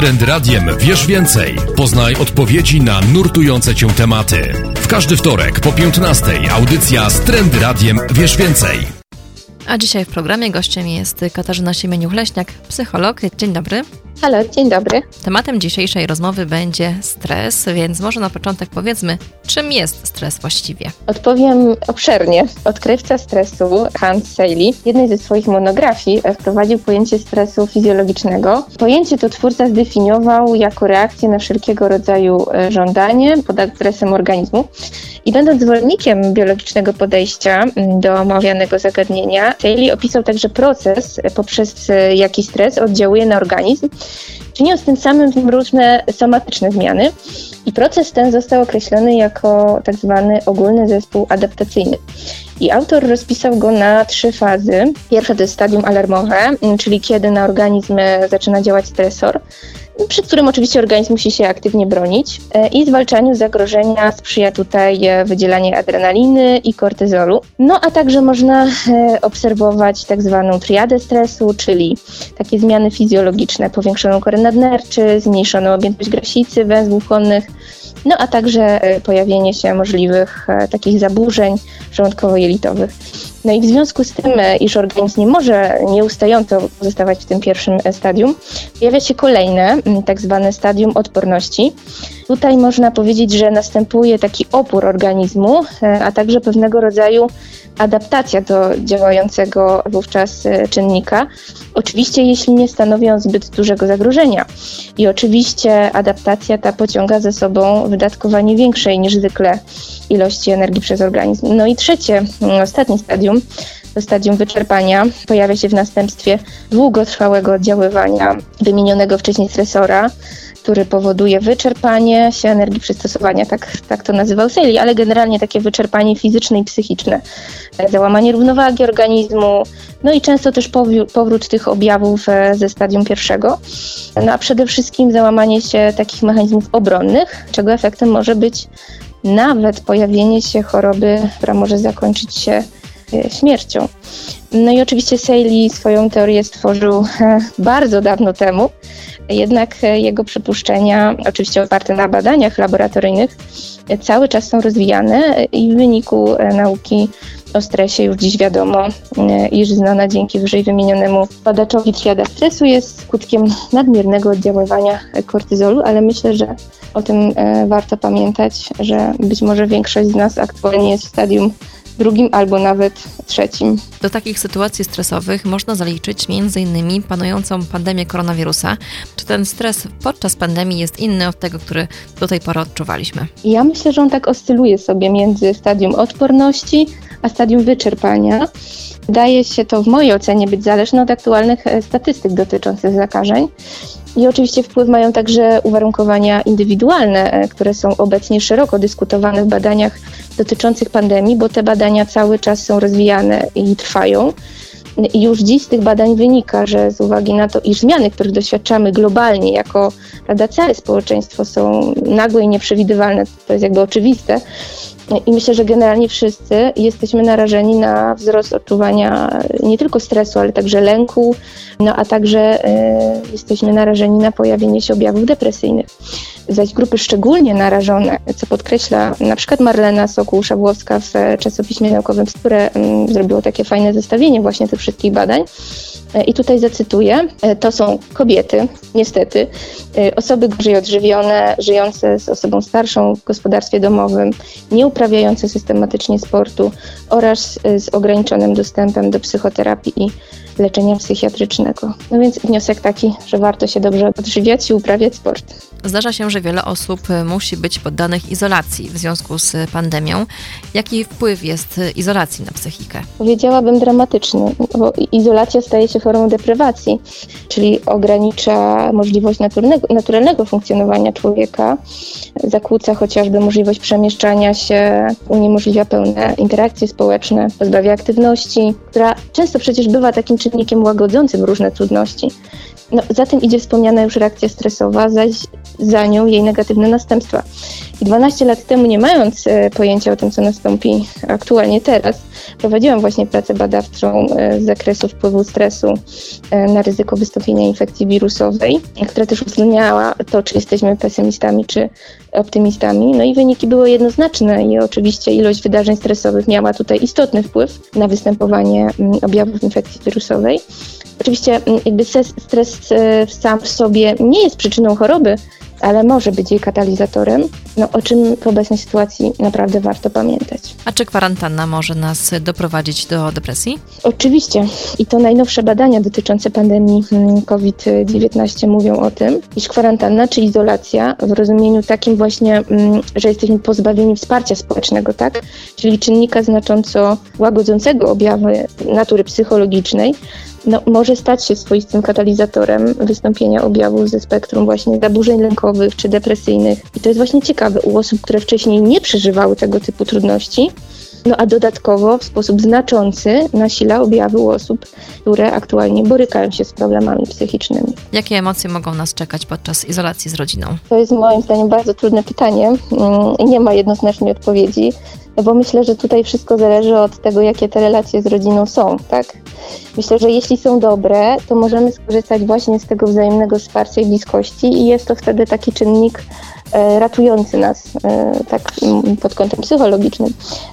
Trend Radiem wiesz więcej. Poznaj odpowiedzi na nurtujące cię tematy. W każdy wtorek po 15 audycja z Trend Radiem wiesz więcej. A dzisiaj w programie gościem jest Katarzyna Siemieniuch-Leśniak, psycholog. Dzień dobry. Halo, dzień dobry. Tematem dzisiejszej rozmowy będzie stres, więc może na początek powiedzmy, czym jest stres właściwie? Odpowiem obszernie. Odkrywca stresu Hans Seiley w jednej ze swoich monografii wprowadził pojęcie stresu fizjologicznego. Pojęcie to twórca zdefiniował jako reakcję na wszelkiego rodzaju e, żądanie pod adresem organizmu. I będąc zwolennikiem biologicznego podejścia do omawianego zagadnienia, Seiley opisał także proces, poprzez e, jaki stres oddziałuje na organizm czyniąc tym samym różne somatyczne zmiany. I proces ten został określony jako tak zwany ogólny zespół adaptacyjny. I autor rozpisał go na trzy fazy. Pierwsza to jest stadium alarmowe, czyli kiedy na organizm zaczyna działać stresor przed którym oczywiście organizm musi się aktywnie bronić. E, I zwalczaniu zagrożenia sprzyja tutaj e, wydzielanie adrenaliny i kortyzolu. No a także można e, obserwować tak zwaną triadę stresu, czyli takie zmiany fizjologiczne, powiększoną korę nadnerczy, zmniejszoną objętość grasicy, węzłów chłonnych, no a także pojawienie się możliwych takich zaburzeń żołądkowo-jelitowych. No i w związku z tym, e, iż organizm nie może nieustająco pozostawać w tym pierwszym e, stadium, pojawia się kolejne, tak zwane stadium odporności. Tutaj można powiedzieć, że następuje taki opór organizmu, e, a także pewnego rodzaju adaptacja do działającego wówczas czynnika. Oczywiście, jeśli nie stanowi on zbyt dużego zagrożenia. I oczywiście adaptacja ta pociąga ze sobą wydatkowanie większej niż zwykle ilości energii przez organizm. No i trzecie, ostatnie stadium, to stadium wyczerpania pojawia się w następstwie długotrwałego oddziaływania wymienionego wcześniej stresora, który powoduje wyczerpanie się energii przystosowania, tak, tak to nazywał Sally, ale generalnie takie wyczerpanie fizyczne i psychiczne, załamanie równowagi organizmu, no i często też powrót tych objawów e, ze stadium pierwszego, no a przede wszystkim załamanie się takich mechanizmów obronnych, czego efektem może być nawet pojawienie się choroby, która może zakończyć się e, śmiercią. No i oczywiście Saley swoją teorię stworzył e, bardzo dawno temu, jednak e, jego przypuszczenia, oczywiście oparte na badaniach laboratoryjnych, cały czas są rozwijane i w wyniku nauki o stresie już dziś wiadomo, iż znana dzięki wyżej wymienionemu badaczowi triada stresu jest skutkiem nadmiernego oddziaływania kortyzolu, ale myślę, że o tym e, warto pamiętać, że być może większość z nas aktualnie jest w stadium drugim albo nawet trzecim. Do takich sytuacji stresowych można zaliczyć m.in. panującą pandemię koronawirusa. Czy ten stres podczas pandemii jest inny od tego, który do tej pory odczuwaliśmy? Ja myślę, że on tak oscyluje sobie między stadium odporności a stadium wyczerpania. Wydaje się to w mojej ocenie być zależne od aktualnych e, statystyk dotyczących zakażeń. I oczywiście wpływ mają także uwarunkowania indywidualne, e, które są obecnie szeroko dyskutowane w badaniach dotyczących pandemii, bo te badania cały czas są rozwijane i trwają. I już dziś z tych badań wynika, że z uwagi na to, iż zmiany, których doświadczamy globalnie jako prawda, całe społeczeństwo są nagłe i nieprzewidywalne, to jest jakby oczywiste, i myślę, że generalnie wszyscy jesteśmy narażeni na wzrost odczuwania nie tylko stresu, ale także lęku, no a także y, jesteśmy narażeni na pojawienie się objawów depresyjnych. Zaś grupy szczególnie narażone, co podkreśla na przykład Marlena Sokół-Szabłowska w czasopiśmie naukowym, które y, zrobiło takie fajne zestawienie właśnie tych wszystkich badań, E, I tutaj zacytuję: e, To są kobiety, niestety, osoby gorzej odżywione, żyjące z osobą starszą w gospodarstwie domowym, nie uprawiające systematycznie sportu oraz z ograniczonym dostępem do psychoterapii i leczenia psychiatrycznego. No więc wniosek taki, że warto się dobrze odżywiać i uprawiać sport. Zdarza się, że wiele osób musi być poddanych izolacji w związku z pandemią. Jaki wpływ jest izolacji na psychikę? Powiedziałabym dramatyczny, bo izolacja staje się formą deprywacji, czyli ogranicza możliwość naturalnego, naturalnego funkcjonowania człowieka, zakłóca chociażby możliwość przemieszczania się, uniemożliwia pełne interakcje społeczne, pozbawia aktywności, która często przecież bywa takim czynnikiem łagodzącym różne trudności. No, za tym idzie wspomniana już reakcja stresowa, zaś za nią jej negatywne następstwa. I 12 lat temu, nie mając e, pojęcia o tym, co nastąpi aktualnie teraz, prowadziłam właśnie pracę badawczą e, z zakresu wpływu stresu e, na ryzyko wystąpienia infekcji wirusowej, która też uwzględniała to, czy jesteśmy pesymistami, czy optymistami. No i wyniki były jednoznaczne i oczywiście ilość wydarzeń stresowych miała tutaj istotny wpływ na występowanie mm, objawów infekcji wirusowej. Oczywiście mm, jakby stres sam w sobie nie jest przyczyną choroby, ale może być jej katalizatorem, no, o czym w obecnej sytuacji naprawdę warto pamiętać. A czy kwarantanna może nas doprowadzić do depresji? Oczywiście. I to najnowsze badania dotyczące pandemii mm, COVID-19 mówią o tym, iż kwarantanna czy izolacja w rozumieniu takim właśnie, mm, że jesteśmy pozbawieni wsparcia społecznego, tak? Czyli czynnika znacząco łagodzącego objawy natury psychologicznej, no, może stać się swoistym katalizatorem wystąpienia objawów ze spektrum właśnie zaburzeń lękowych czy depresyjnych. I to jest właśnie ciekawe u osób, które wcześniej nie przeżywały tego typu trudności, no a dodatkowo w sposób znaczący nasila objawy u osób, które aktualnie borykają się z problemami psychicznymi. Jakie emocje mogą nas czekać podczas izolacji z rodziną? To jest moim zdaniem bardzo trudne pytanie mm, i nie ma jednoznacznej odpowiedzi, no bo myślę, że tutaj wszystko zależy od tego, jakie te relacje z rodziną są, tak? Myślę, że jeśli są dobre, to możemy skorzystać właśnie z tego wzajemnego wsparcia i bliskości i jest to wtedy taki czynnik ratujący nas e, tak pod kątem psychologicznym.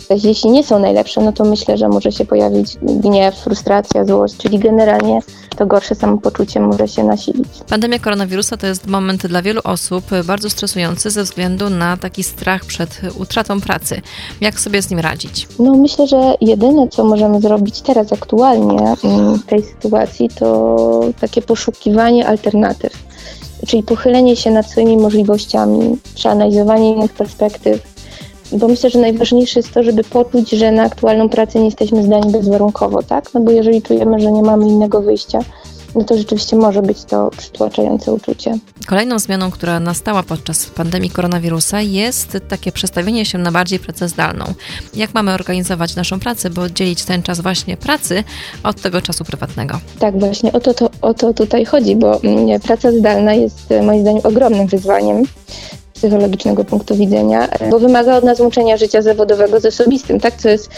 Zaś jeśli nie są najlepsze, no to myślę, że może się pojawić gniew, frustracja, złość, czyli generalnie to gorsze samopoczucie może się nasilić. Pandemia koronawirusa to jest moment dla wielu osób bardzo stresujący ze względu na taki strach przed utratą pracy. Jak sobie z nim radzić? No myślę, że jedyne, co możemy zrobić teraz aktualnie mm, w tej sytuacji, to takie poszukiwanie alternatyw. Czyli pochylenie się nad swoimi możliwościami, przeanalizowanie innych perspektyw, bo myślę, że najważniejsze jest to, żeby poczuć, że na aktualną pracę nie jesteśmy zdani bezwarunkowo, tak? No bo jeżeli czujemy, że nie mamy innego wyjścia, no to rzeczywiście może być to przytłaczające uczucie. Kolejną zmianą, która nastała podczas pandemii koronawirusa jest takie przestawienie się na bardziej pracę zdalną. Jak mamy organizować naszą pracę, by oddzielić ten czas właśnie pracy od tego czasu prywatnego? Tak, właśnie o to, to, o to tutaj chodzi, bo mm, praca zdalna jest moim zdaniem ogromnym wyzwaniem psychologicznego punktu widzenia, bo wymaga od nas łączenia życia zawodowego z osobistym, tak, co jest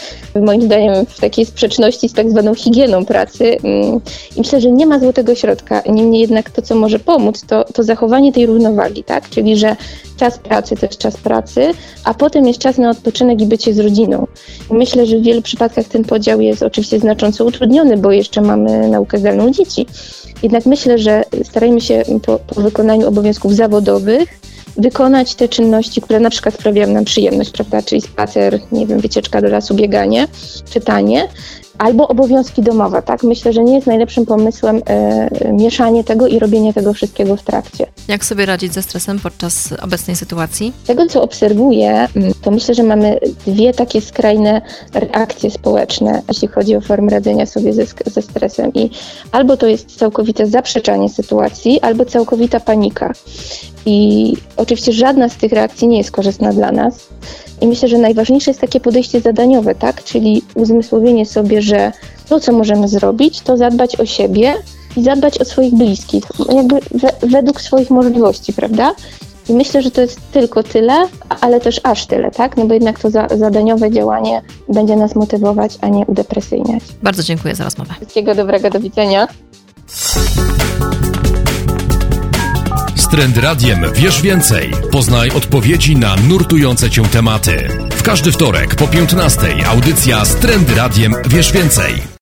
moim zdaniem w takiej sprzeczności z tak zwaną higieną pracy mm, i myślę, że nie ma złotego środka. Niemniej jednak to, co może pomóc, to, to zachowanie tej równowagi, tak, czyli że czas pracy to jest czas pracy, a potem jest czas na odpoczynek i bycie z rodziną. I myślę, że w wielu przypadkach ten podział jest oczywiście znacząco utrudniony, bo jeszcze mamy naukę zdalną dzieci. Jednak myślę, że starajmy się po, po wykonaniu obowiązków zawodowych wykonać te czynności, które na przykład sprawiają nam przyjemność, prawda, czyli spacer, nie wiem, wycieczka do lasu, bieganie, czytanie, albo obowiązki domowe, tak? Myślę, że nie jest najlepszym pomysłem e, mieszanie tego i robienie tego wszystkiego w trakcie. Jak sobie radzić ze stresem podczas obecnej sytuacji? Z tego, co obserwuję, mm, to myślę, że mamy dwie takie skrajne reakcje społeczne, jeśli chodzi o formę radzenia sobie ze, ze stresem. I albo to jest całkowite zaprzeczanie sytuacji, albo całkowita panika. I oczywiście żadna z tych reakcji nie jest korzystna dla nas. I myślę, że najważniejsze jest takie podejście zadaniowe, tak? Czyli uzmysłowienie sobie, że to, co możemy zrobić, to zadbać o siebie i zadbać o swoich bliskich, jakby we, według swoich możliwości, prawda? I myślę, że to jest tylko tyle, ale też aż tyle, tak? No bo jednak to za, zadaniowe działanie będzie nas motywować, a nie udepresyjniać. Bardzo dziękuję za rozmowę. Wszystkiego dobrego, do widzenia. Trend Radiem wiesz więcej. Poznaj odpowiedzi na nurtujące cię tematy. W każdy wtorek po 15 audycja z Trend Radiem wiesz więcej.